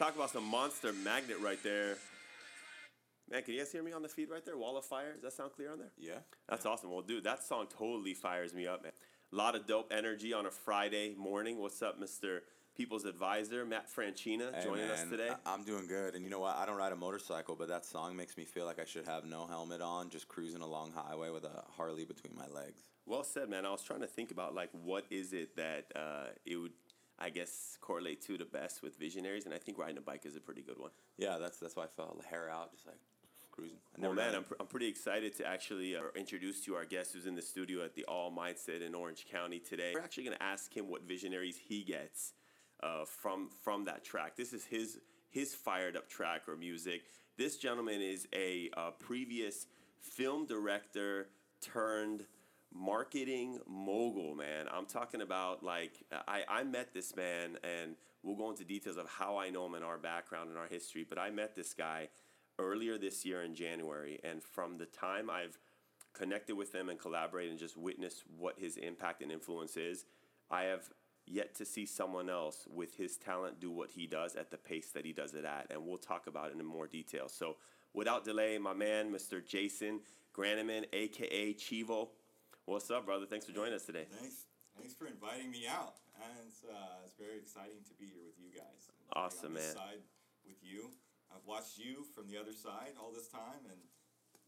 Talk about some monster magnet right there. Man, can you guys hear me on the feed right there? Wall of Fire. Does that sound clear on there? Yeah. That's awesome. Well, dude, that song totally fires me up, man. A lot of dope energy on a Friday morning. What's up, Mr. People's Advisor, Matt Franchina, Hey, joining us today? I- I'm doing good, and you know what? I don't ride a motorcycle, but that song makes me feel like I should have no helmet on, just cruising along highway with a Harley between my legs. Well said, man. I was trying to think about like what is it that uh, it would, I guess, correlate to the best with visionaries, and I think riding a bike is a pretty good one. Yeah, that's that's why I felt hair out, just like cruising. I well, man, I'm, pr- I'm pretty excited to actually uh, introduce to our guest who's in the studio at the All Mindset in Orange County today. We're actually going to ask him what visionaries he gets uh, from from that track. This is his his fired up track or music. This gentleman is a uh, previous film director turned marketing mogul, man. I'm talking about like I, I met this man and we'll go into details of how I know him and our background and our history, but I met this guy earlier this year in January and from the time I've connected with him and collaborated and just witnessed what his impact and influence is, I have yet to see someone else with his talent do what he does at the pace that he does it at. And we'll talk about it in more detail. So without delay, my man, Mr. Jason Graneman, aka Chivo. What's up, brother? Thanks for joining us today. Thanks. Thanks for inviting me out. And it's, uh, it's very exciting to be here with you guys. And Awesome, on this man. Side with you. I've watched you from the other side all this time, and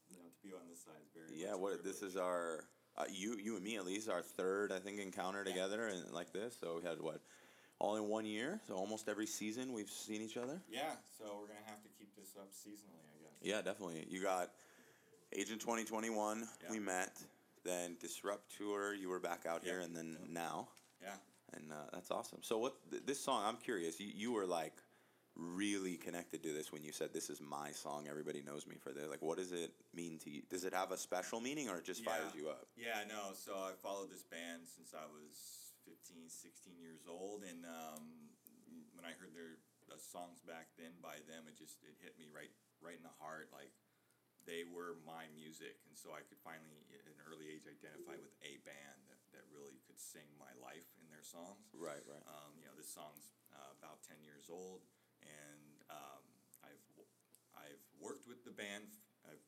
you know to be on this side is very. Yeah, what this is our uh, you you and me at least our third I think encounter Yeah. together and like this. So we had what all in one year. So almost every season we've seen each other. Yeah, so we're gonna have to keep this up seasonally, I guess. Yeah, definitely. You got Agent 2021. We met. Then Disrupt Tour. You were back out here, Yeah. and then Yeah. now, Yeah. and uh, that's awesome. So what th- this song? I'm curious. You you were like really connected to this when you said this is my song. Everybody knows me for this. Like, what does it mean to you? Does it have a special meaning, or it just fires you up? Yeah, no. So I followed this band since I was 15, 16 years old, and um, when I heard their uh, songs back then by them, it just it hit me right right in the heart. Like they were my music, and so I could finally, at an early age, identify with a band that, that really could sing my life in their songs. Right, right. Um, you know, this song's uh, about ten years old, and um, I've I've worked with the band. I've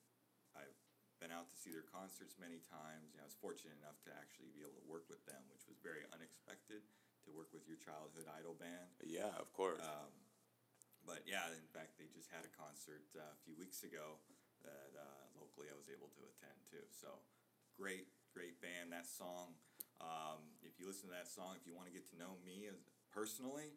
I've been out to see their concerts many times. You know, I was fortunate enough to actually be able to work with them, which was very unexpected. To work with your childhood idol band, Yeah, of course. um, but yeah, in fact, they just had a concert uh, a few weeks ago that uh, locally I was able to attend too. So great, great band. That song, um, if you listen to that song, if you want to get to know me as, personally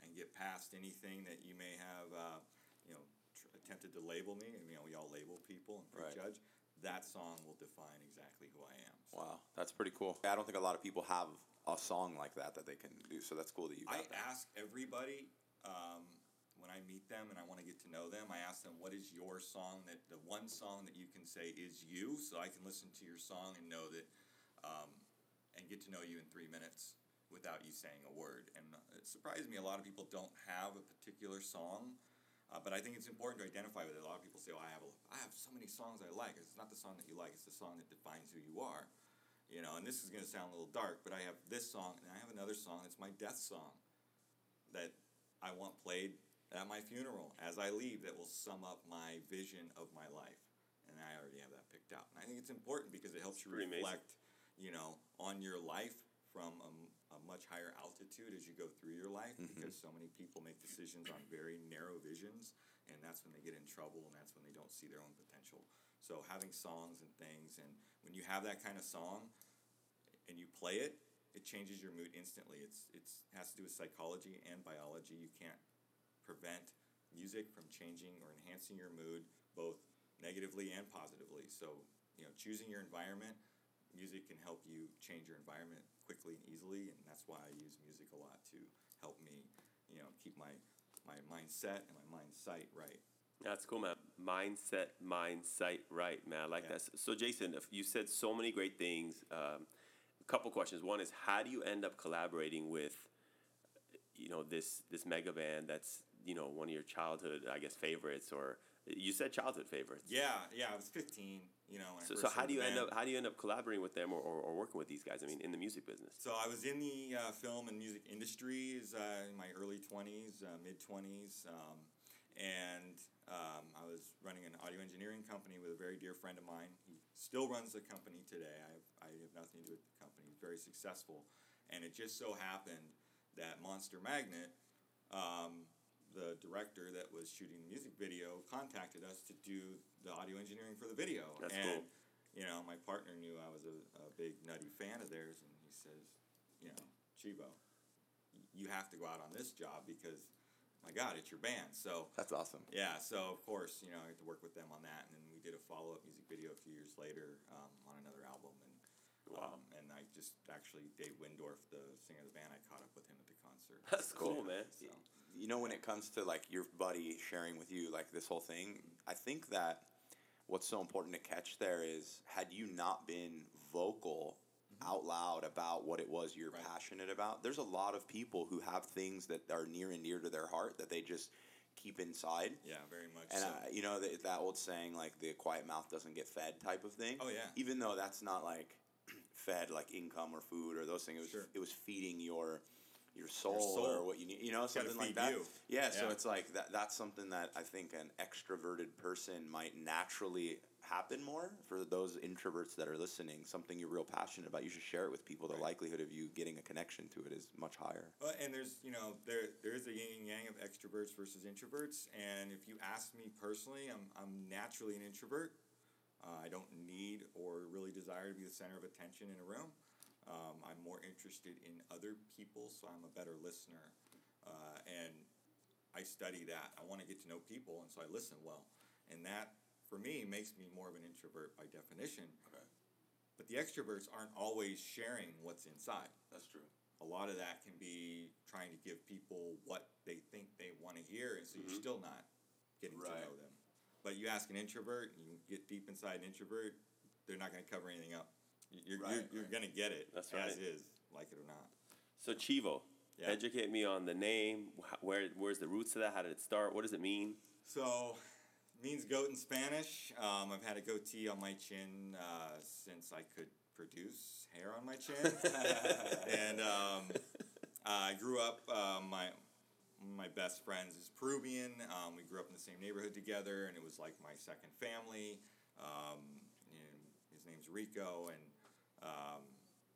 and get past anything that you may have, uh, you know, tr- attempted to label me, and you know, we all label people and Right. prejudge. That song will define exactly who I am. So wow, that's pretty cool. I don't think a lot of people have a song like that that they can do. So that's cool that you got I that. ask everybody um, when I meet them and I want to get to know them. I ask them, "What is your song that the one song that you can say is you?" So I can listen to your song and know that, um, and get to know you in three minutes without you saying a word. And uh, it surprised me. A lot of people don't have a particular song. Uh, but I think it's important to identify with it. A lot of people say, "Oh, I have a, I have so many songs I like." It's not the song that you like; it's the song that defines who you are. You know, and this is going to sound a little dark, but I have this song, and I have another song It's my death song that I want played at my funeral as I leave that will sum up my vision of my life. And I already have that picked out. And I think it's important because it helps you pretty amazing. reflect, you know, on your life from a much higher altitude as you go through your life Mhm. because so many people make decisions on very narrow visions and that's when they get in trouble and that's when they don't see their own potential. So having songs and things and when you have that kind of song and you play it, it changes your mood instantly. It's it's has to do with psychology and biology. You can't prevent music from changing or enhancing your mood both negatively and positively. So, you know, choosing your environment, music can help you change your environment quickly and easily, and that's why I use music a lot to help me, you know, keep my my mindset and my mind sight right. That's cool, man. Mindset, mind, sight, right, man. I like Yeah. that. So, Jason, you said so many great things. Um, a couple questions. One is, how do you end up collaborating with, you know, this this mega band that's you know one of your childhood, I guess, favorites, or you said childhood favorites. Yeah, yeah. I was 15 You know, when So, so how do you end up how do you end up collaborating with them or, or, or working with these guys? I mean, in the music business. So I was in the uh, film and music industries uh, in my early twenties, uh, mid twenties, um, and um, I was running an audio engineering company with a very dear friend of mine. He still runs the company today. I have, I have nothing to do with the company. He's very successful, and it just so happened that Monster Magnet. Um, the director that was shooting the music video contacted us to do the audio engineering for the video. That's and, cool. You know, my partner knew I was a, a big nutty fan of theirs, and he says, you know, Chivo, you have to go out on this job because, my God, it's your band. So That's awesome. yeah, so of course, you know, I had to work with them on that, and then we did a follow up music video a few years later um, on another album, and Wow. um, and I just actually Dave Wyndorf, the singer of the band, I caught up with him at the concert. That's cool, man. So, You know, when it comes to like your buddy sharing with you like this whole thing, I think that what's so important to catch there is had you not been vocal out loud about what it was you're Right. passionate about, there's a lot of people who have things that are near and dear to their heart that they just keep inside. yeah, very much. And so. uh, you know that, that old saying, like the quiet mouth doesn't get fed, type of thing. Oh, yeah. Even though that's not like fed like income or food or those things, it was Sure. it was feeding your your soul, soul. or what you need. You know, something like that. you. Yeah, So it's like that. That's something that I think an extroverted person might naturally happen more. For those introverts that are listening, something you're real passionate about, you should share it with people. The Right. likelihood of you getting a connection to it is much higher. Well, and there's you know there there is a yin and yang of extroverts versus introverts, and if you ask me personally, I'm I'm naturally an introvert. Uh, I don't need or really desire to be the center of attention in a room. Um, I'm more interested in other people, so I'm a better listener, uh, and I study that. I want to get to know people, and so I listen well, and that for me makes me more of an introvert by definition. Okay. But the extroverts aren't always sharing what's inside That's true. a lot of that can be trying to give people what they think they want to hear, and so you're still not getting Right. to know them. But you ask an introvert, and you get deep inside an introvert, they're not going to cover anything up. You- You're, Right, you're, you're right. going to get it That's as right. is, like it or not. So Chivo, Yeah. educate me on the name. Where where's the roots of that? How did it start? What does it mean? So, means goat in Spanish. Um, I've had a goatee on my chin uh, since I could produce hair on my chin, and um, I grew up. Uh, my my best friends is Peruvian. Um, we grew up in the same neighborhood together, and it was like my second family. Um, and his name's Rico, and um,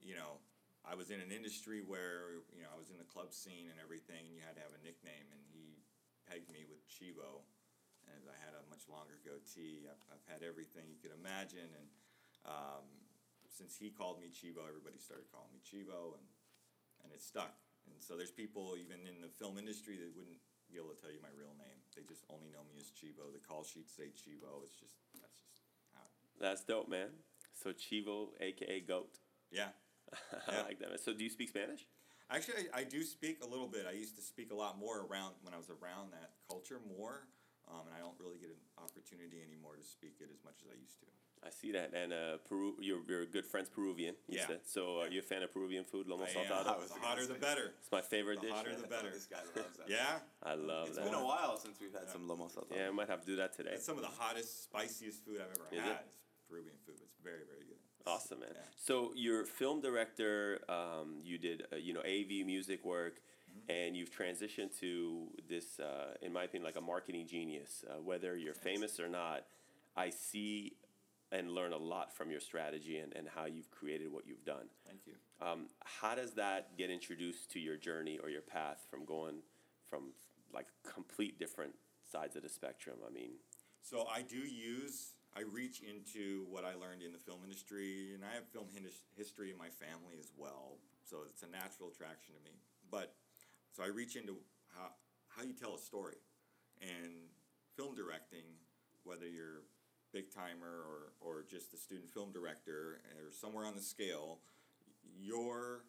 you know, I was in an industry where you know I was in the club scene and everything, and you had to have a nickname, and he pegged me with Chivo, and I had a much longer goatee. I've, I've had everything you could imagine, and um, since he called me Chivo, everybody started calling me Chivo, and and it stuck. And so there's people even in the film industry that wouldn't be able to tell you my real name. They just only know me as Chivo. The call sheets say Chivo. It's just that's just how. That's dope, man. So Chivo, aka Goat. Yeah. I Yeah. like that. So do you speak Spanish? Actually, I, I do speak a little bit. I used to speak a lot more around when I was around that culture more, um, and I don't really get an opportunity anymore to speak it as much as I used to. I see that. And uh, Peru, your your good friend's Peruvian. You Yeah. said. So are you a fan of Peruvian food, lomo I am. saltado? was the hotter the better. It's my favorite The dish. hotter the better. This guy loves that. Yeah, I love It's that. It's been a while since we've had some lomo saltado. Yeah, I might have to do that today. it's some of the hottest, spiciest food I've ever Is had. Is Peruvian food. Very, very good. Awesome, man. Yeah. So you're film director. Um, you did uh, you know AV music work, Mm-hmm. and you've transitioned to this, uh, in my opinion, like a marketing genius. Uh, whether you're famous or not, I see and learn a lot from your strategy and, and how you've created what you've done. Thank you. Um, how does that get introduced to your journey or your path from going from like complete different sides of the spectrum? I mean, So I do use, I reach into what I learned in the film industry, and I have film his- history in my family as well. So it's a natural attraction to me. But so I reach into how how you tell a story, and film directing, whether you're big timer or or just a student film director or somewhere on the scale, your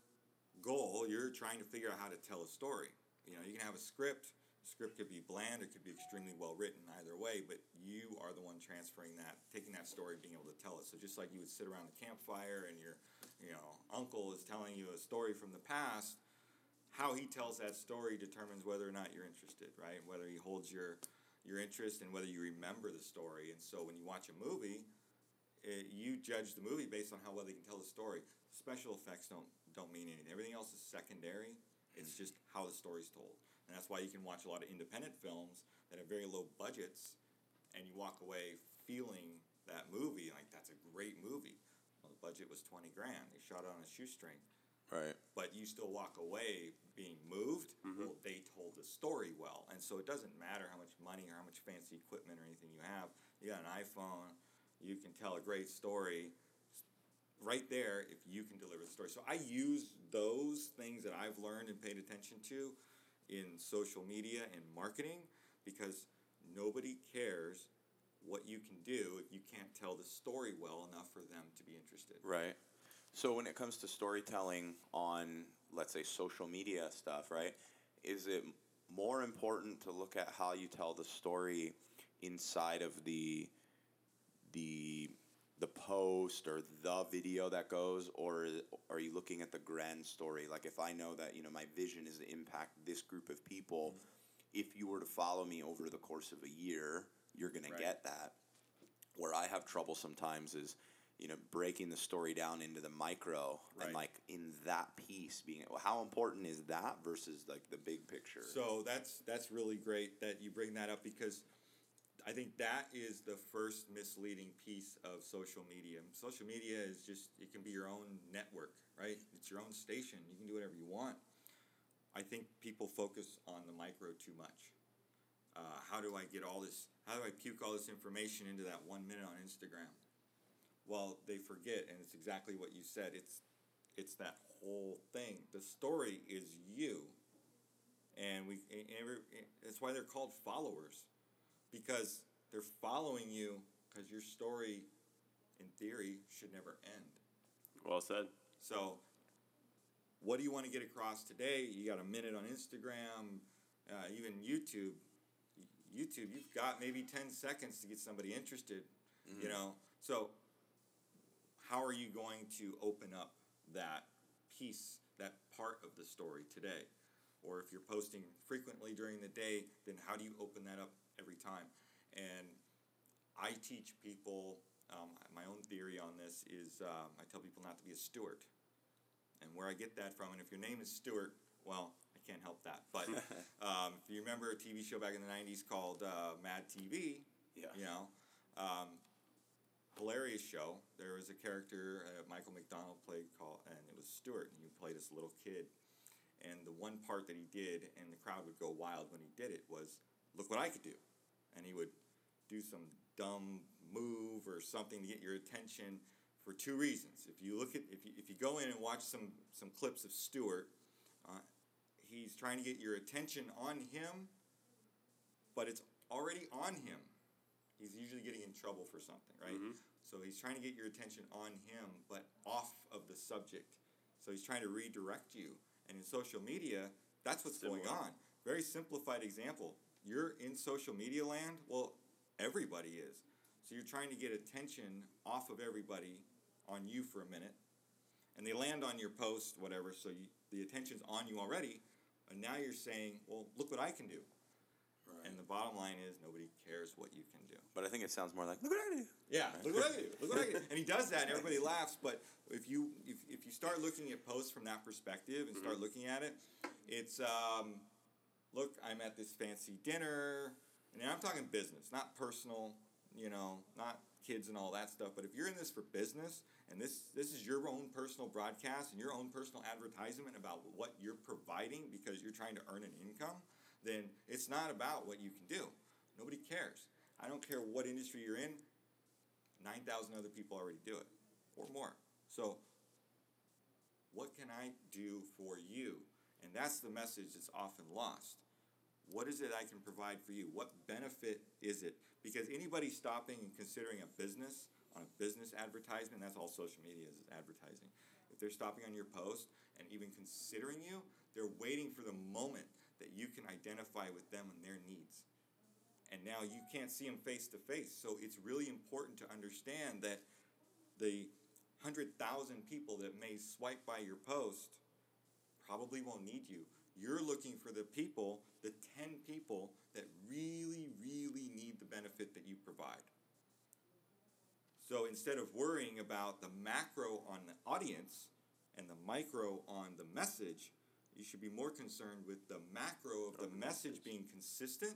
goal, you're trying to figure out how to tell a story. You know, you can have a script. Script could be bland, it could be extremely well written, either way. But you are the one transferring that, taking that story, being able to tell it. So just like you would sit around the campfire and your, you know, uncle is telling you a story from the past, how he tells that story determines whether or not you're interested, right? Whether he holds your your interest and whether you remember the story. And so when you watch a movie, uh, you judge the movie based on how well they can tell the story. Special effects don't don't mean anything. Everything else is secondary. It's just how the story's told, and that's why you can watch a lot of independent films that have very low budgets, and you walk away feeling that movie like that's a great movie. Well, the budget was twenty grand. They shot it on a shoestring Right. but you still walk away being moved. Mm-hmm. Well, they told the story well, and so it doesn't matter how much money or how much fancy equipment or anything you have. You got an iPhone, you can tell a great story right there if you can deliver the story. So I use those things that I've learned and paid attention to in social media and marketing because nobody cares what you can do if you can't tell the story well enough for them to be interested. Right. So when it comes to storytelling on, let's say, social media stuff, right? Is it more important to look at how you tell the story inside of the the the post or the video that goes, or are you looking at the grand story? Like if I know that you know my vision is to impact this group of people, mm-hmm. if you were to follow me over the course of a year, you're gonna get that. Where I have trouble sometimes is you know breaking the story down into the micro and like in that piece being well, how important is that versus like the big picture So that's that's really great that you bring that up because I think that is the first misleading piece of social media. Social media is just it can be your own network, right? It's your own station. You can do whatever you want. I think people focus on the micro too much. Uh, how do I get all this? How do I puke all this information into that one minute on Instagram? Well, they forget, and it's exactly what you said. It's it's that whole thing. The story is you and we and every, that's why they're called followers because they're following you because your story in theory should never end. Well said. so what do you want to get across today? You got a minute on instagram uh, even youtube. Youtube you've got maybe 10 seconds to get somebody interested you know? So how are you going to open up that piece that part of the story today? Or if you're posting frequently during the day then how do you open that up every time and i teach people um, my own theory on this is um, i tell people not to be a Stewart and where i get that from and if your name is stewart well i can't help that but um, if you remember a tv show back in the 90s called uh, mad tv Yeah. you know um, hilarious show. There was a character uh, Michael McDonald played called, and it was Stewart, and he played this little kid. And the one part that he did, and the crowd would go wild when he did it, was, "Look what I could do," and he would do some dumb move or something to get your attention for two reasons. If you look at, if you, if you go in and watch some some clips of Stewart, uh, he's trying to get your attention on him, but it's already on him he's usually getting in trouble for something, right? So he's trying to get your attention on him, but off of the subject. So he's trying to redirect you. And in social media, that's what's going on. Very simplified example. You're in social media land. Well, everybody is. So you're trying to get attention off of everybody on you for a minute, and they land on your post, whatever. So you, the attention's on you already, and now you're saying, "Well, look what I can do." And the bottom line is, nobody cares what you can do. but i think it sounds more like look what i do Yeah, look what I do. Look what I do. And he does that, and everybody laughs. But if you if, if you start looking at posts from that perspective and start looking at it, it's um, look, I'm at this fancy dinner, and I'm talking business, not personal. You know, not kids and all that stuff. But if you're in this for business, and this this is your own personal broadcast and your own personal advertisement about what you're providing because you're trying to earn an income, then it's not about what you can do. Nobody cares. I don't care what industry you're in. 9,000 other people already do it or more. So, what can I do for you? And that's the message that's often lost. What is it I can provide for you? What benefit is it? Because anybody stopping and considering a business on a business advertisement, that's all social media is advertising. If they're stopping on your post and even considering you, they're waiting for the moment that you can identify with them and their needs and now you can't see them face to face. So it's really important to understand that the hundred thousand people that may swipe by your post probably won't need you. You're looking for the people, the ten people that really, really need the benefit that you provide. So instead of worrying about the macro on the audience and the micro on the message, you should be more concerned with the macro of the, message, message. being consistent.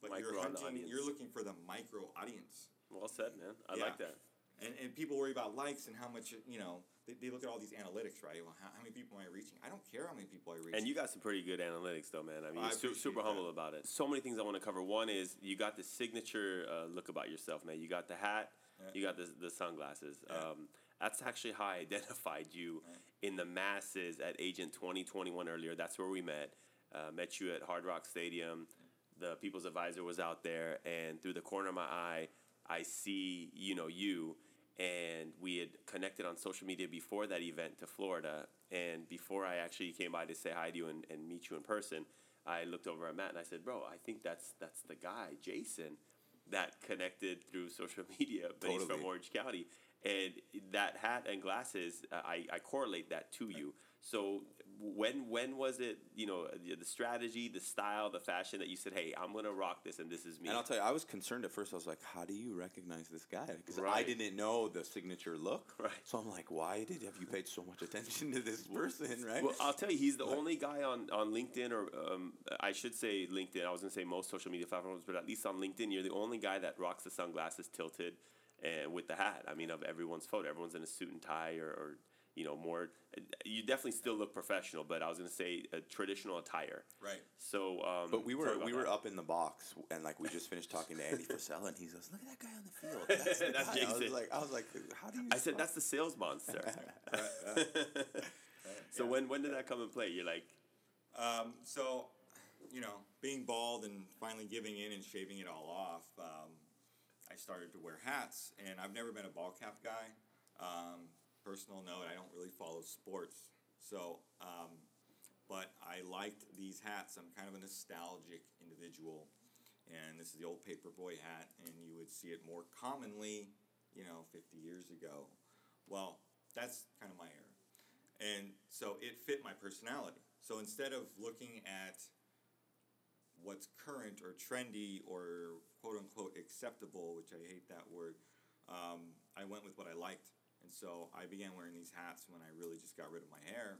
But Micro you're hunting, you're looking for the micro audience. Well said, man. I Yeah. like that. And, and people worry about likes and how much, you know, they, they look at all these analytics, right? Well, how, how many people am I reaching? I don't care how many people I reach. And you got some pretty good analytics, though, man. I mean, I su- super that. humble about it. So many things I want to cover. One is you got the signature uh, look about yourself, man. You got the hat, Yeah. you got the, the sunglasses. Yeah. Um, that's actually how I identified you in the masses at Agent 2021 earlier. That's where we met. Uh, met you at Hard Rock Stadium. The People's Advisor was out there, and through the corner of my eye, I see you know you, and we had connected on social media before that event to Florida. And before I actually came by to say hi to you and, and meet you in person, I looked over at Matt and I said, "Bro, I think that's that's the guy, Jason, that connected through social media, but he's from Orange County." And that hat and glasses, uh, I, I correlate that to you. So when when was it? You know, the, the strategy, the style, the fashion that you said, "Hey, I'm gonna rock this, and this is me." And I'll tell you, I was concerned at first. I was like, "How do you recognize this guy?" Because I didn't know the signature look. Right. So I'm like, "Why did have you paid so much attention to this person?" Right. Well, I'll tell you, he's the only guy on, on LinkedIn, or um, I should say LinkedIn. I was gonna say most social media platforms, but at least on LinkedIn, you're the only guy that rocks the sunglasses tilted and with the hat. I mean, of everyone's photo, everyone's in a suit and tie, or, or you know, more. You definitely still look professional, but I was gonna say a traditional attire. right. So, um, But we were me about we were that. up in the box and like we just finished talking to Andy Frisella and he goes, "Look at that guy on the field." That's, the That's guy." I was like, I was like, "How do you?" I said spell-" that's the sales monster. so Yeah. when when did that come and play? You're like, Um, so, you know, being bald and finally giving in and shaving it all off, um, I started to wear hats, and I've never been a ball cap guy. Personal note, I don't really follow sports, so, um, but I liked these hats. I'm kind of a nostalgic individual, and this is the old paperboy hat, and you would see it more commonly, you know, 50 years ago. Well, that's kind of my era. And so it fit my personality. So instead of looking at what's current or trendy or quote unquote acceptable, which I hate that word, um, I went with what I liked. And so I began wearing these hats when I really just got rid of my hair.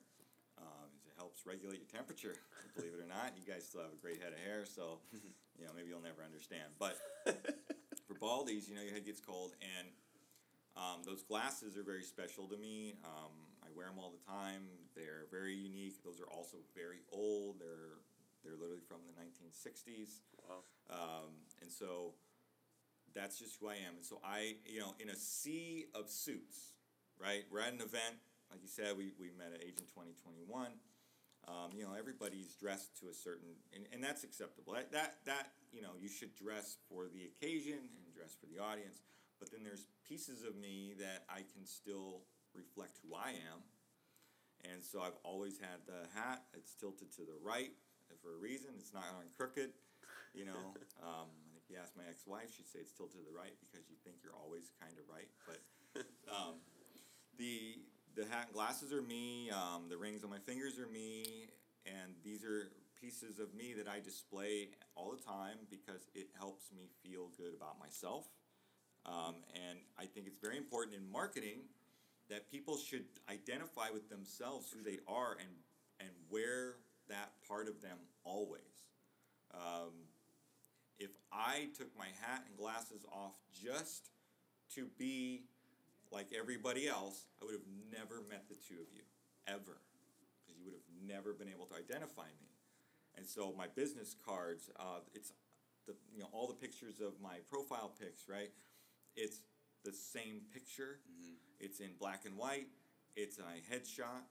Um, it helps regulate your temperature, believe it or not. You guys still have a great head of hair, so you know maybe you'll never understand. But for baldies, you know your head gets cold, and um, those glasses are very special to me. Um, I wear them all the time. They're very unique. Those are also very old. They're they're literally from the 1960s. wow. Um, and so that's just who I am. And so I, you know, in a sea of suits, right? We're at an event, like you said, we, we met at Agent 2021. Um, you know, everybody's dressed to a certain, and, and that's acceptable. That, that, that, you know, you should dress for the occasion and dress for the audience. But then there's pieces of me that I can still reflect who I am. And so I've always had the hat. It's tilted to the right for a reason. It's not on crooked. You know, um, you ask my ex-wife, she'd say it's tilted to the right because you think you're always kind of right. But um, the the hat and glasses are me. Um, the rings on my fingers are me, and these are pieces of me that I display all the time because it helps me feel good about myself. Um, and I think it's very important in marketing that people should identify with themselves who they are and and wear that part of them always. Um, if I took my hat and glasses off just to be like everybody else, I would have never met the two of you ever because you would have never been able to identify me. And so my business cards, uh, it's the you know all the pictures of my profile pics, right? It's the same picture. It's in black and white. It's a headshot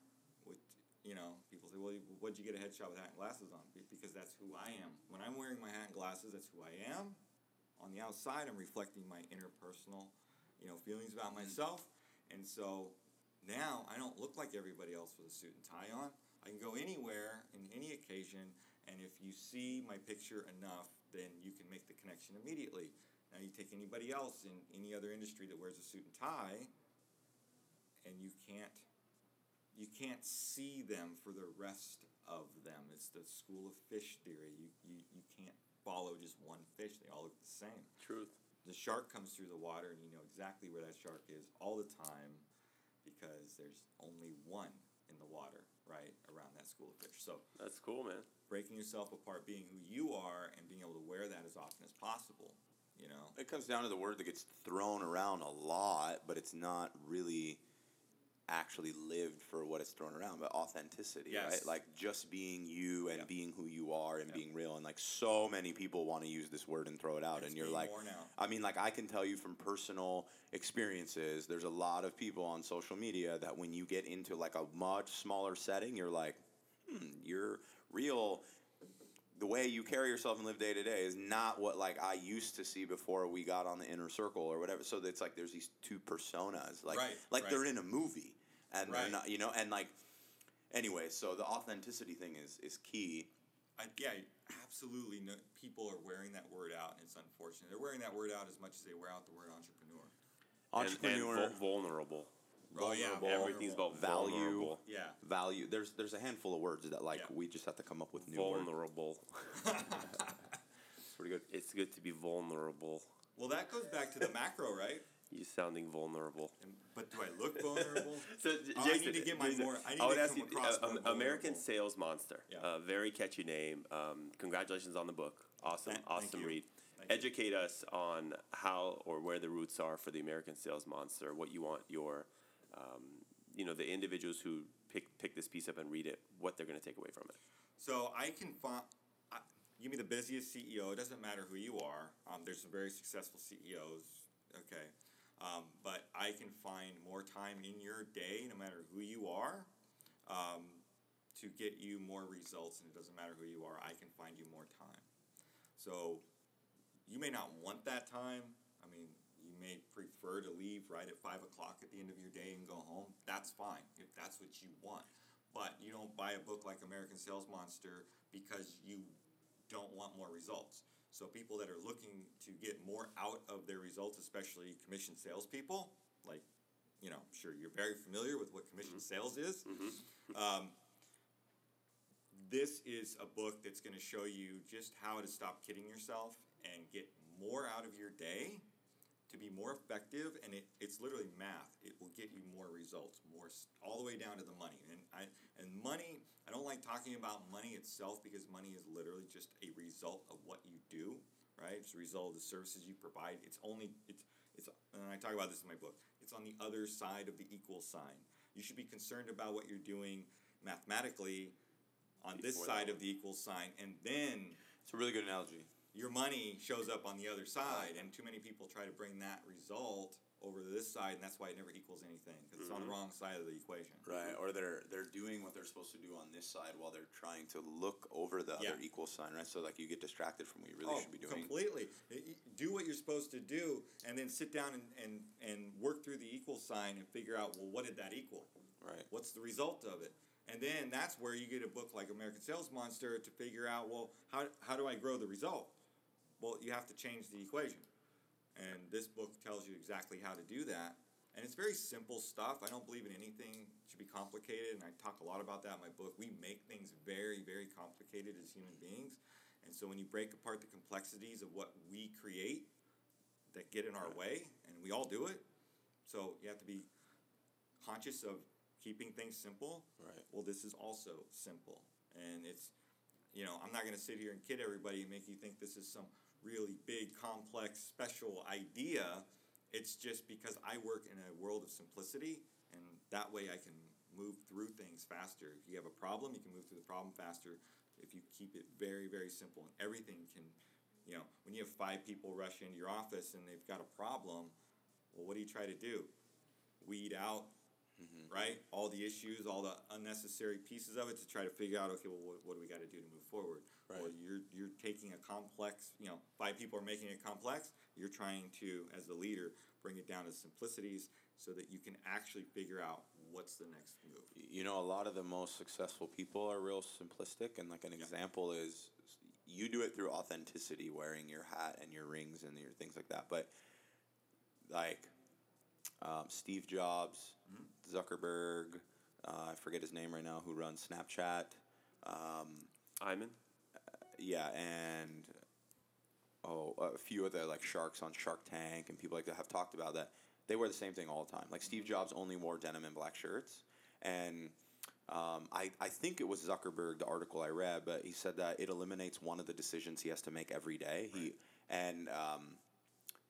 you know people say, well, what'd you get a headshot with hat and glasses on? Because that's who I am. When I'm wearing my hat and glasses, that's who I am. On the outside, I'm reflecting my interpersonal, you know, feelings about mm-hmm. myself. And so now I don't look like everybody else with a suit and tie on. I can go anywhere in any occasion, and if you see my picture enough, then you can make the connection immediately. Now you take anybody else in any other industry that wears a suit and tie, and you can't you can't see them for the rest of them. It's the school of fish theory. You you, you can't follow just one fish. They all look the same. Truth. the shark comes through the water and you know exactly where that shark is all the time because there's only one in the water right around that school of fish so That's cool, man. breaking yourself apart being who you are and being able to wear that as often as possible you know It comes down to the word that gets thrown around a lot, but it's not really actually lived for what it's thrown around, but authenticity, right? Like just being you and Yeah. being who you are and Yeah. being real. And like so many people want to use this word and throw it out. It's and you're like. I mean, like I can tell you from personal experiences, there's a lot of people on social media that when you get into like a much smaller setting, you're like, hmm, you're real the way you carry yourself and live day to day is not what like I used to see before we got on the inner circle or whatever. So it's like there's these two personas, like Right, like right. they're in a movie, and they're Right. not, you know, and like anyway. So the authenticity thing is is key. I, yeah, absolutely. No, people are wearing that word out, and it's unfortunate. They're wearing that word out as much as they wear out the word entrepreneur. And- Entrepreneur, and, vul- vulnerable. Oh, yeah, vulnerable, Everything's about value. vulnerable. Yeah. value. There's there's a handful of words that like Yeah. we just have to come up with new words. Vulnerable. It's pretty good. It's good to be vulnerable. Well, that goes back to the macro, right? You sounding vulnerable. But do I look vulnerable? So, J- Oh, I Jason, need to get my more- I need would to ask you, uh, more um, American. Sales Monster. Yeah. Uh, very catchy name. Um, congratulations on the book. Awesome, Thank- awesome you. read. Thank you. Educate us on how or where the roots are for the American Sales Monster. What you want your, um, you know, the individuals who pick pick this piece up and read it. What they're going to take away from it. So I can find. I, give me the busiest CEO. It doesn't matter who you are. Um, there's some very successful CEOs. Okay, um, but I can find more time in your day, no matter who you are, um, to get you more results. And it doesn't matter who you are. I can find you more time. So you may not want that time. I mean, you may prefer to leave right at five o'clock at the end of your day and go home. That's fine if that's what you want. But you don't buy a book like American Sales Monster because you don't want more results. So people that are looking to get more out of their results, especially commission salespeople, like you know, I'm sure you're very familiar with what commission sales is. Um, this is a book that's going to show you just how to stop kidding yourself and get more out of your day to be more effective and it, it's literally math. It will get you more results more all the way down to the money. And I and money I don't like talking about money itself because money is literally just a result of what you do right? It's a result of the services you provide. It's only it's it's and I talk about this in my book it's on the other side of the equal sign. You should be concerned about what you're doing mathematically on this side of the equal sign and then It's a really good analogy. Your money shows up on the other side, and too many people try to bring that result over to this side, and that's why it never equals anything because it's on the mm-hmm. wrong side of the equation. Right, or they're they're doing what they're supposed to do on this side while they're trying to look over the other equal sign, right? So like you get distracted from what you really oh, should be doing. completely. Do what you're supposed to do, and then sit down and, and, and work through the equal sign and figure out well, what did that equal? Right. What's the result of it? And then that's where you get a book like American Sales Monster to figure out well, how how do I grow the result? Well, you have to change the equation. And this book tells you exactly how to do that. And it's very simple stuff. I don't believe in anything should be complicated, and I talk a lot about that in my book. We make things very, very complicated as human beings. And so when you break apart the complexities of what we create that get in our way, and we all do it, so you have to be conscious of keeping things simple. Right. Well, this is also simple. And it's, you know, I'm not going to sit here and kid everybody and make you think this is some really big, complex, special idea. It's just because I work in a world of simplicity, and that way I can move through things faster. If you have a problem, you can move through the problem faster. If you keep it very, very simple, and everything can, you know, when you have five people rush into your office and they've got a problem, well, what do you try to do? Weed out mm-hmm. right? All the issues, all the unnecessary pieces of it to try to figure out, okay, well, what, what do we got to do to move forward? Or you're you're taking a complex, you know, five people are making it complex. You're trying to, as the leader, bring it down to simplicities so that you can actually figure out what's the next move. You know, a lot of the most successful people are real simplistic, and like an example is you do it through authenticity, wearing your hat and your rings and your things like that. But like um, Steve Jobs, Zuckerberg, uh, I forget his name right now, who runs Snapchat. Um, Iman. Yeah, and oh, a few of the like sharks on Shark Tank and people like that have talked about that. They wear the same thing all the time. Like Steve Jobs only wore denim and black shirts, and um, I, I think it was Zuckerberg, the article I read, but he said that it eliminates one of the decisions he has to make every day. He and um,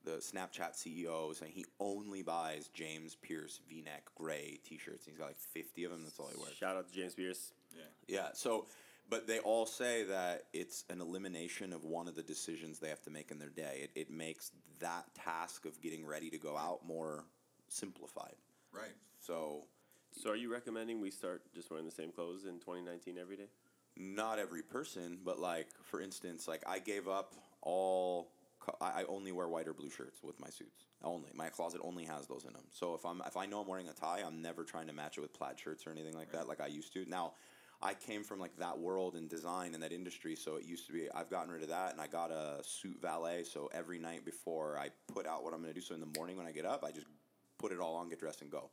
the Snapchat CEO saying he only buys James Pierce V-neck gray T-shirts. He's got like fifty of them. That's all he wears. Shout out to James Pierce. Yeah. Yeah. So, but they all say that it's an elimination of one of the decisions they have to make in their day. It, it makes that task of getting ready to go out more simplified. Right. So, So, are you recommending we start just wearing the same clothes in 2019 every day? not every person, but like for instance, like I gave up all. I I only wear white or blue shirts with my suits. Only my closet only has those in them. So if I'm if I know I'm wearing a tie, I'm never trying to match it with plaid shirts or anything like that, like I used to. Now, I came from like that world in design and that industry, so it used to be. I've gotten rid of that, and I got a suit valet. So every night before I put out what I'm going to do, so in the morning when I get up, I just put it all on, get dressed, and go.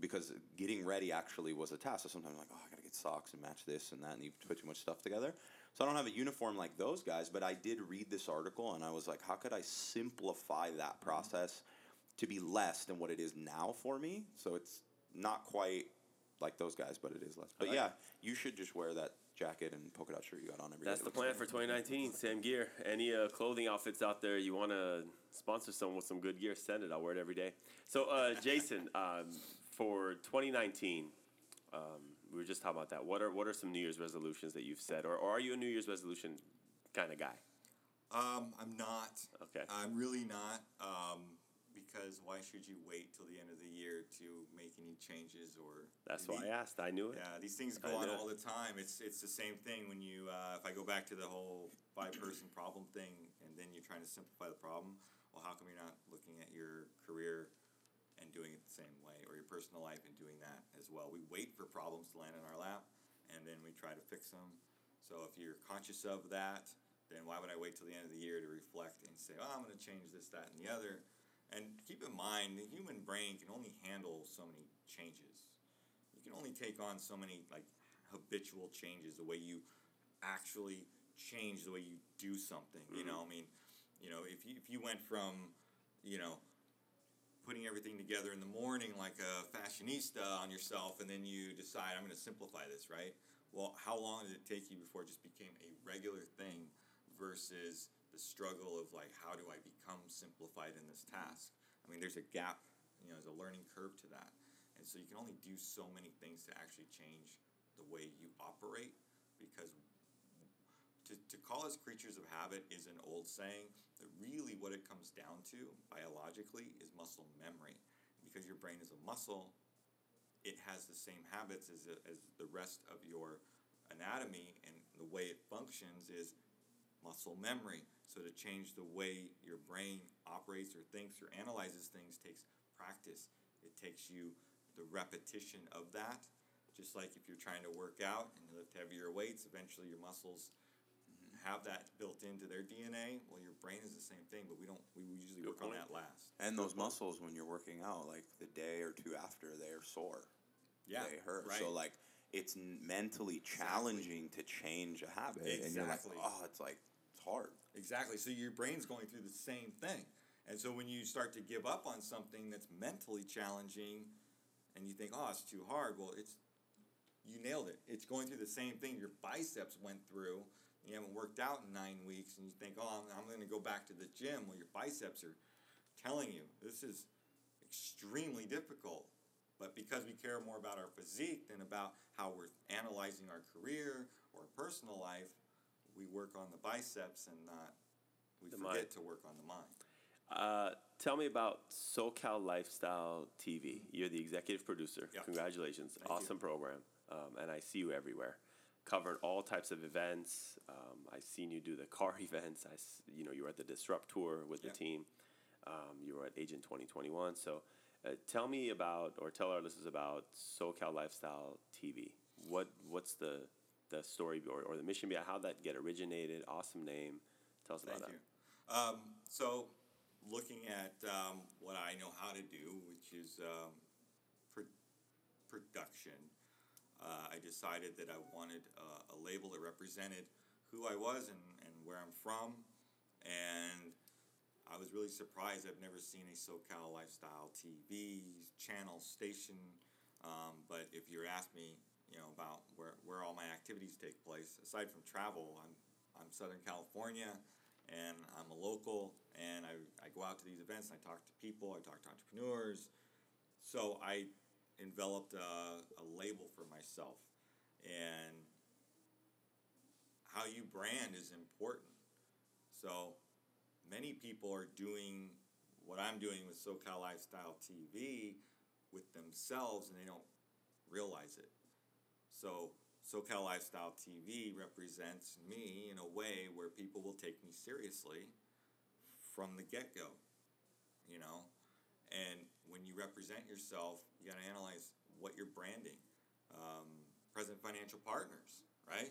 Because getting ready actually was a task. So sometimes I'm like, oh, I gotta get socks and match this and that, and you put too much stuff together. So I don't have a uniform like those guys, but I did read this article and I was like, how could I simplify that mm-hmm. process to be less than what it is now for me? So it's not quite like those guys, but it is less. But like yeah, it. you should just wear that jacket and polka dot shirt you got on every day. That's It the plan for 2019. Sam Gear. Any uh, clothing outfits out there you want to sponsor someone with some good gear? Send it. I'll wear it every day. So, uh, Jason, um, for 2019, um, we were just talking about that. What are what are some New Year's resolutions that you've set, or, or are you a New Year's resolution kind of guy? Um, I'm not. Okay. I'm really not. Um, because why should you wait till the end of the year to make any changes or? That's why I asked. I knew it. Yeah, these things go on all the time. It's it's the same thing when you uh, if I go back to the whole five person problem thing, and then you're trying to simplify the problem. Well, how come you're not looking at your career and doing it the same way, or your personal life and doing that as well? We wait for problems to land in our lap, and then we try to fix them. So if you're conscious of that, then why would I wait till the end of the year to reflect and say, oh, I'm going to change this, that, and the other? And keep in mind, the human brain can only handle so many changes. You can only take on so many like habitual changes the way you actually change the way you do something you know mm-hmm. i mean you know if you if you went from you know putting everything together in the morning like a fashionista on yourself and then you decide i'm going to simplify this right? Well how long did it take you before it just became a regular thing versus the struggle of like how do i become simplified in this task? I mean there's a gap you know there's a learning curve to that. And so you can only do so many things to actually change the way you operate because to, to call us creatures of habit is an old saying but really what it comes down to biologically is muscle memory. Because your brain is a muscle it has the same habits as, as the rest of your anatomy and the way it functions is muscle memory so to change the way your brain operates or thinks or analyzes things takes practice it takes you the repetition of that just like if you're trying to work out and lift heavier weights eventually your muscles have that built into their DNA. Well, your brain is the same thing, but we don't. We usually Good work on that last. And those muscles, when you're working out, like the day or two after, they're sore. Yeah, they hurt. right. So like, it's mentally challenging to change a habit, and you're like, oh, it's like it's hard. Exactly. So your brain's going through the same thing, and so when you start to give up on something that's mentally challenging, and you think, oh, it's too hard. Well, it's you nailed it. It's going through the same thing your biceps went through. You haven't worked out in nine weeks, and you think, oh, I'm, I'm going to go back to the gym. Well, your biceps are telling you this is extremely difficult. But because we care more about our physique than about how we're analyzing our career or personal life, we work on the biceps and not we The forget mind. to work on the mind. Uh, tell me about SoCal Lifestyle TV. You're the executive producer. Yeah. Congratulations. Thank you. awesome program. Um, and I see you everywhere. Covering all types of events. Um, I've seen you do the car events. I, you know, you were at the Disrupt Tour with the team. Um, you were at Agent 2021. So uh, tell me about, or tell our listeners about SoCal Lifestyle TV. What What's the, the story or, or the mission behind how that get originated? Awesome name. Tell us Thank about you. Um, so, looking at um, what I know how to do, which is um, pro- production, uh, I decided that I wanted uh, a label that represented who I was and, and where I'm from, and I was really surprised. I've never seen a SoCal lifestyle TV channel station. Um, but if you ask me, you know, about where, where all my activities take place, aside from travel, I'm I'm Southern California, and I'm a local, and I, I go out to these events and I talk to people, I talk to entrepreneurs. So I enveloped a, a label for myself, and how you brand is important. So many people are doing what I'm doing with SoCal Lifestyle TV with themselves and they don't realize it. So SoCal Lifestyle TV represents me in a way where people will take me seriously from the get go, you know? And when you represent yourself, you got to analyze what you're branding. Um, present financial partners, right?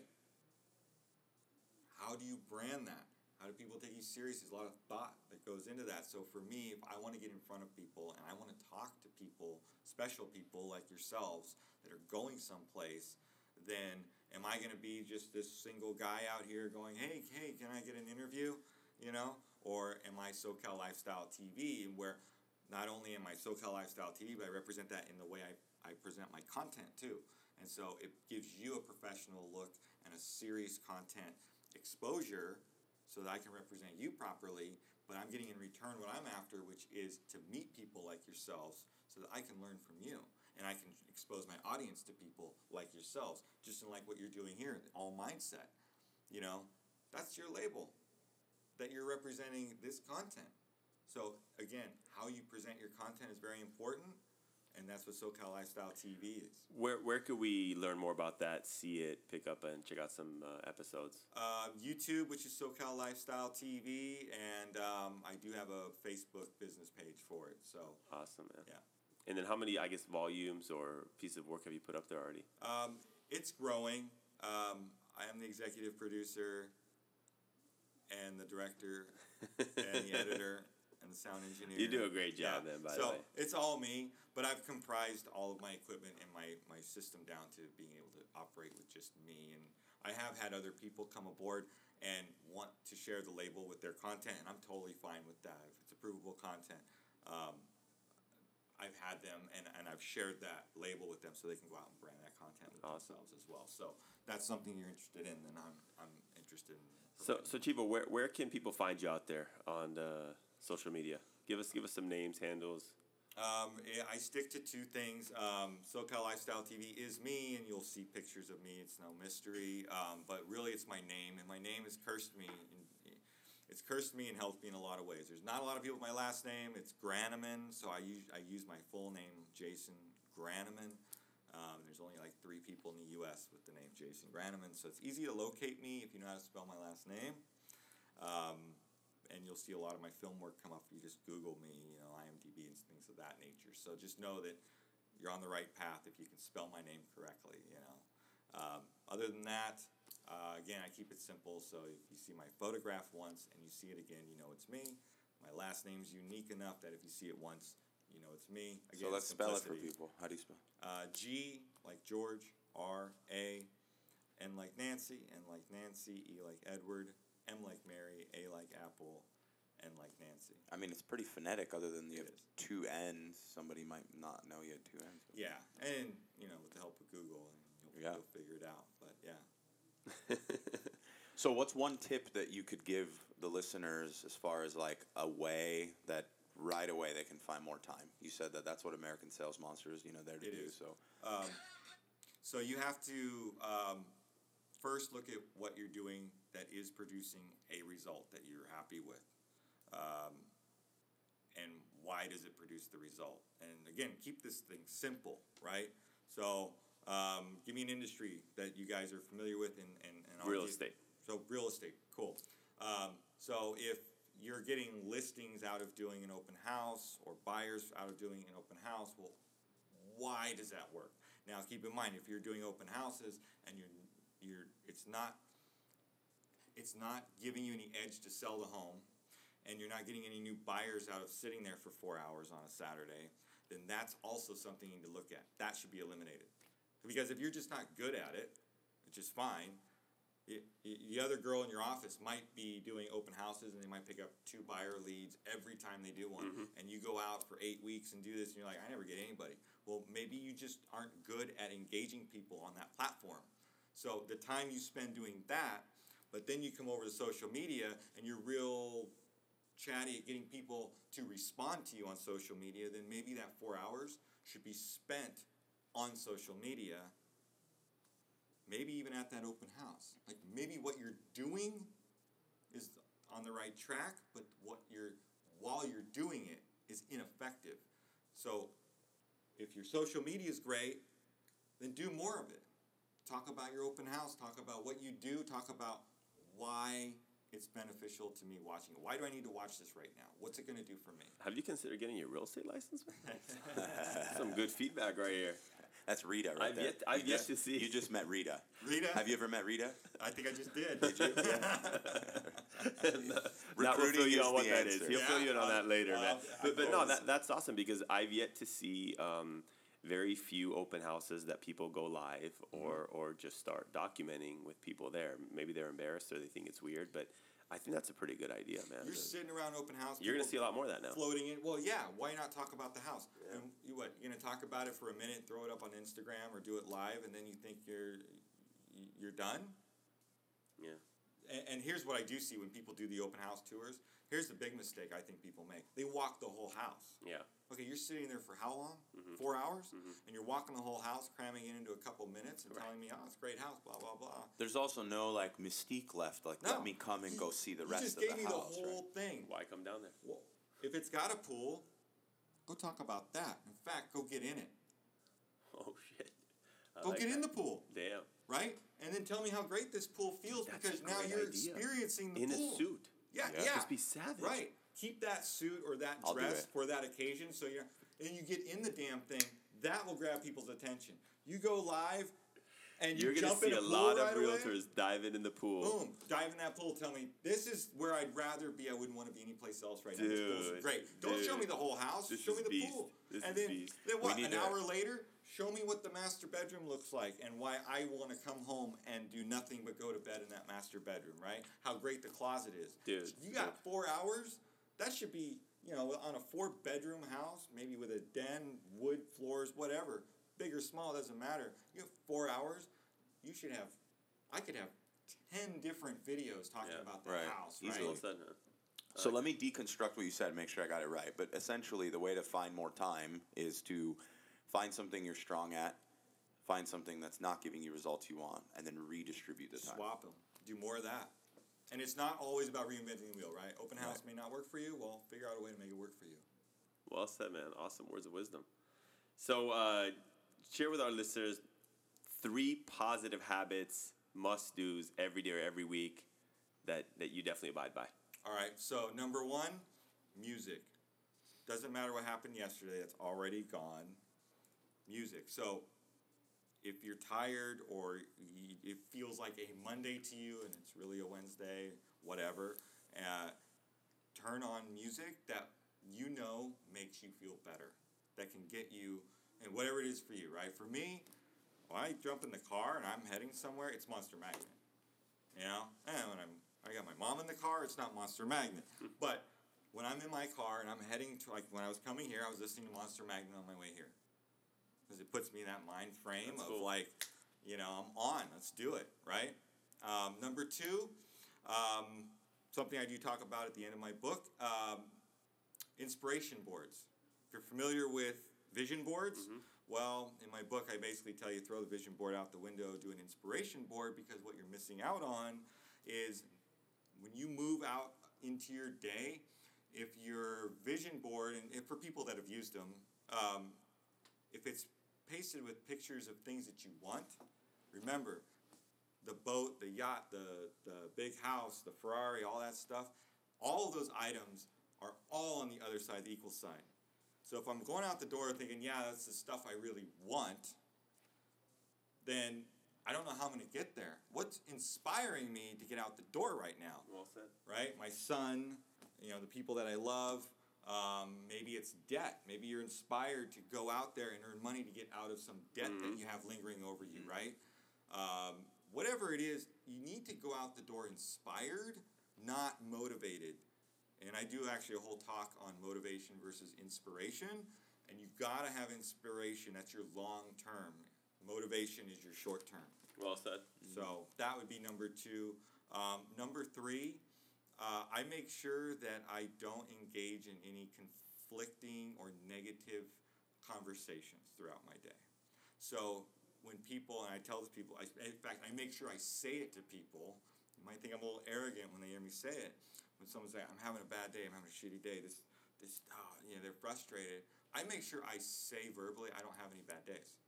How do you brand that? How do people take you serious? There's a lot of thought that goes into that. So for me, if I want to get in front of people and I want to talk to people, special people like yourselves that are going someplace, then am I going to be just this single guy out here going, "Hey, hey, can I get an interview?" You know, or am I SoCal Lifestyle TV, where not only am I SoCal Lifestyle TV, but I represent that in the way I, I present my content too. And so it gives you a professional look and a serious content exposure so that I can represent you properly, but I'm getting in return what I'm after, which is to meet people like yourselves so that I can learn from you and I can expose my audience to people like yourselves, just in like what you're doing here, all mindset. You know, that's your label that you're representing this content. So again, how you present your content is very important and that's what SoCal Lifestyle TV is. Where where could we learn more about that? See it, pick up, and check out some uh, episodes. Uh, YouTube, which is SoCal Lifestyle TV, and um, I do have a Facebook business page for it. So awesome, man. Yeah. And then how many, I guess, volumes or piece of work have you put up there already? Um, it's growing. Um, I am the executive producer and the director and the editor and the sound engineer. You do a great job, yeah. man. By so the way, So it's all me, but I've comprised all of my equipment and my my system down to being able to operate with just me. And I have had other people come aboard and want to share the label with their content, and I'm totally fine with that. If it's approvable content, um, I've had them and, and I've shared that label with them so they can go out and brand that content with awesome. themselves as well. So that's something you're interested in, then I'm I'm interested in. So so Chivo, where where can people find you out there on the social media? Give us give us some names, handles. Um, I stick to two things. Um, SoCal Lifestyle TV is me, and you'll see pictures of me. It's no mystery. Um, but really, it's my name, and my name has cursed me. It's cursed me and helped me in a lot of ways. There's not a lot of people with my last name. It's Granneman, so I use I use my full name, Jason Granneman. Um, there's only like three people in the U.S. with the name Jason Granneman, so it's easy to locate me if you know how to spell my last name. Um, and you'll see a lot of my film work come up if you just Google me, you know, IMDb and things of that nature. So just know that you're on the right path if you can spell my name correctly, you know. Um, other than that, uh, again, I keep it simple. So if you see my photograph once and you see it again, you know it's me. My last name's unique enough that if you see it once, you know it's me. Again, so let's spell it for people. How do you spell? Uh, G like George, R A, N like Nancy, N like Nancy, E like Edward, M like Mary, A like Apple, N like Nancy. I mean, it's pretty phonetic. Other than you have two N's, somebody might not know you had two N's. Yeah, and you know, with the help of Google, you'll, yeah. you'll figure it out. So, what's one tip that you could give the listeners as far as like a way that right away they can find more time? You said that that's what American Sales Monsters, you know, there to it do. Is. So, um, so you have to um, first look at what you're doing that is producing a result that you're happy with. Um, and why does it produce the result? And again, keep this thing simple, right? So, um, give me an industry that you guys are familiar with and, and, and real estate. So, real estate, cool. Um, so, if you're getting listings out of doing an open house or buyers out of doing an open house, well, why does that work? Now, keep in mind if you're doing open houses and you're you're it's not it's not giving you any edge to sell the home and you're not getting any new buyers out of sitting there for four hours on a Saturday, then that's also something you need to look at. That should be eliminated. Because if you're just not good at it, which is fine, y- y- the other girl in your office might be doing open houses and they might pick up two buyer leads every time they do one. Mm-hmm. And you go out for eight weeks and do this and you're like i never get anybody. Well maybe you just aren't good at engaging people on that platform. So the time you spend doing that but then you come over to social media and you're real chatty at getting people to respond to you on social media then maybe that four hours should be spent on social media maybe even at that open house. Like maybe what you're doing is on the right track, but what you're while you're doing it is ineffective. So if your social media is great, then do more of it. Talk about your open house, talk about what you do, talk about why it's beneficial to me watching it. Why do I need to watch this right now? What's it going to do for me? Have you considered getting your real estate license? Some good feedback right here. That's Rita right I've there. yet- I've You yet just- to see. You just met Rita. Rita? Have you ever met Rita? I think I just did. Did you? Yeah. Matt will fill you is on what the that is. answer. He'll fill you in on Yeah, that later, uh, man. uh, But, but no, that, that's awesome because I've yet to see um, very few open houses that people go live or or just start documenting with people there. Maybe they're embarrassed or they think it's weird, but I think that's a pretty good idea, man. You're sitting around open house. You're gonna see a lot more of that now. floating in. Well, yeah. Why not talk about the house? And you what? You're gonna talk about it for a minute, throw it up on Instagram or do it live, and then you think you're you're done. Yeah. And, and here's what I do see when people do the open house tours. Here's the big mistake I think people make. They walk the whole house. Yeah. Okay, you're sitting there for how long? Mm-hmm. Four hours, and you're walking the whole house, cramming it into a couple minutes, and telling me, "Oh, it's a great house." Blah blah blah. There's also no like mystique left. Like No. let me come and go see the You rest just of gave me the whole right? thing. Why come down there? Well, if it's got a pool, go talk about that. In fact, go get in it. Oh shit. I Go like get in the pool, Damn. right? And then tell me how great this pool feels That's because now you're idea. experiencing the In pool. a suit. Yeah, Yeah. yeah. Just be savage. Right. Keep that suit or that I'll dress for that occasion. So you're and you get in the damn thing. That will grab people's attention. You go live, and you You're gonna see in a lot of right away, realtors diving in the pool. Boom! Dive in that pool. Tell me this is where I'd rather be. I wouldn't want to be anyplace else right now. This pool's great. Don't show me the whole house. Show me the beast. pool. This and then, beast. then what? An to- hour later, show me what the master bedroom looks like and why I want to come home and do nothing but go to bed in that master bedroom. Right? How great the closet is. Dude, You got four hours. That should be you know on a four bedroom house, maybe with a den, wood floors, whatever. Big or small doesn't matter. You have four hours. You should have. I could have ten different videos talking Yeah. about the Right. house. Easily. All Right? of a sudden, huh? So let me deconstruct what you said, make sure I got it right. But essentially, the way to find more time is to find something you're strong at, find something that's not giving you results you want, and then redistribute the time. Swap them. Do more of that. And it's not always about reinventing the wheel, right? Open house may not work for you. Well, figure out a way to make it work for you. Well said, man. Awesome words of wisdom. So, uh, share with our listeners three positive habits, must dos every day or every week that, that you definitely abide by. All right. So number one, music. Doesn't matter what happened yesterday. That's already gone. Music. So if you're tired or y it feels like a Monday to you and it's really a Wednesday, whatever, uh, turn on music that you know makes you feel better. That can get you, and whatever it is for you, right? For me, when I jump in the car and I'm heading somewhere, it's Monster Magnet. You know, and when I'm I got my mom in the car, it's not Monster Magnet. But when I'm in my car and I'm heading to like when I was coming here, I was listening to Monster Magnet on my way here because it puts me in that mind frame That's of cool. like, you know, I'm on. Let's do it, right? Um, number two, um, something I do talk about at the end of my book, um, inspiration boards. If you're familiar with vision boards, Mm-hmm. well, in my book, I basically tell you throw the vision board out the window, do an inspiration board because what you're missing out on is when you move out into your day, if your vision board, and for people that have used them, um, if it's pasted with pictures of things that you want, remember the boat, the yacht, the, the big house, the Ferrari, all that stuff, all of those items are all on the other side of the equal sign. So if I'm going out the door thinking, yeah, that's the stuff I really want, then I don't know how I'm going to get there. What's inspiring me to get out the door right now? Well said. right? My son, you know, the people that I love. Um, maybe it's debt. Maybe you're inspired to go out there and earn money to get out of some debt that you have lingering over you, right? Um, whatever it is, you need to go out the door inspired, not motivated. And I do actually a whole talk on motivation versus inspiration. And you've got to have inspiration. That's your long term. Motivation is your short term. Well said. So that would be number two. Um, number three, uh, I make sure that I don't engage in any conflicting or negative conversations throughout my day. So when people, and I tell the people, I, in fact, I make sure I say it to people. You might think I'm a little arrogant when they hear me say it. When someone's like, I'm having a bad day, I'm having a shitty day, this, this, oh, you know, they're frustrated. I make sure I say verbally, I don't have any bad days.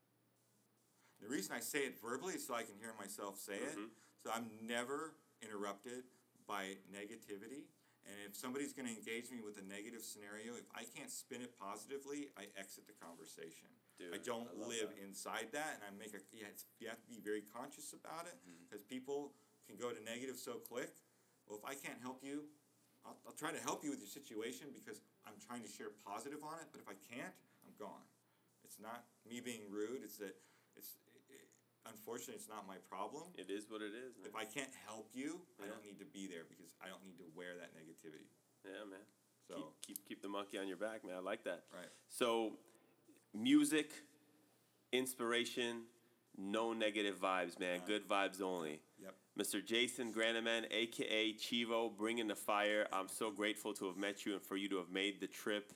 The reason I say it verbally is so I can hear myself say it. So I'm never interrupted by negativity. And if somebody's going to engage me with a negative scenario, if I can't spin it positively, I exit the conversation. Dude, I don't I live that. inside that, and I make a. Yeah, you have to be very conscious about it mm-hmm. because people can go to negative so quick. Well, if I can't help you, I'll, I'll try to help you with your situation because I'm trying to share positive on it. But if I can't, I'm gone. It's not me being rude. It's that it's. Unfortunately, it's not my problem. It is what it is, man. If I can't help you, I don't need to be there because I don't need to wear that negativity. yeah, man. So keep, keep keep the monkey on your back, man. I like that. right. So, music, inspiration, no negative vibes, man. None. Good vibes only. Yep. Mr. Jason Granneman, aka Chivo, bringing the fire. I'm so grateful to have met you and for you to have made the trip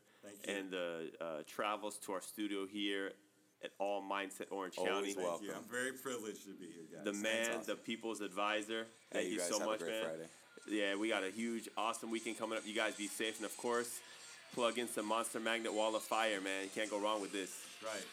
and the uh, travels to our studio here at All Mindset Orange Always County. welcome. Thank you. I'm very privileged to be here, guys. The man, awesome. the people's advisor. Hey, Thank you you, guys so have a much, great man. Friday. Yeah, we got a huge, awesome weekend coming up. You guys be safe, and of course, plug in some Monster Magnet Wall of Fire, man. You can't go wrong with this. right.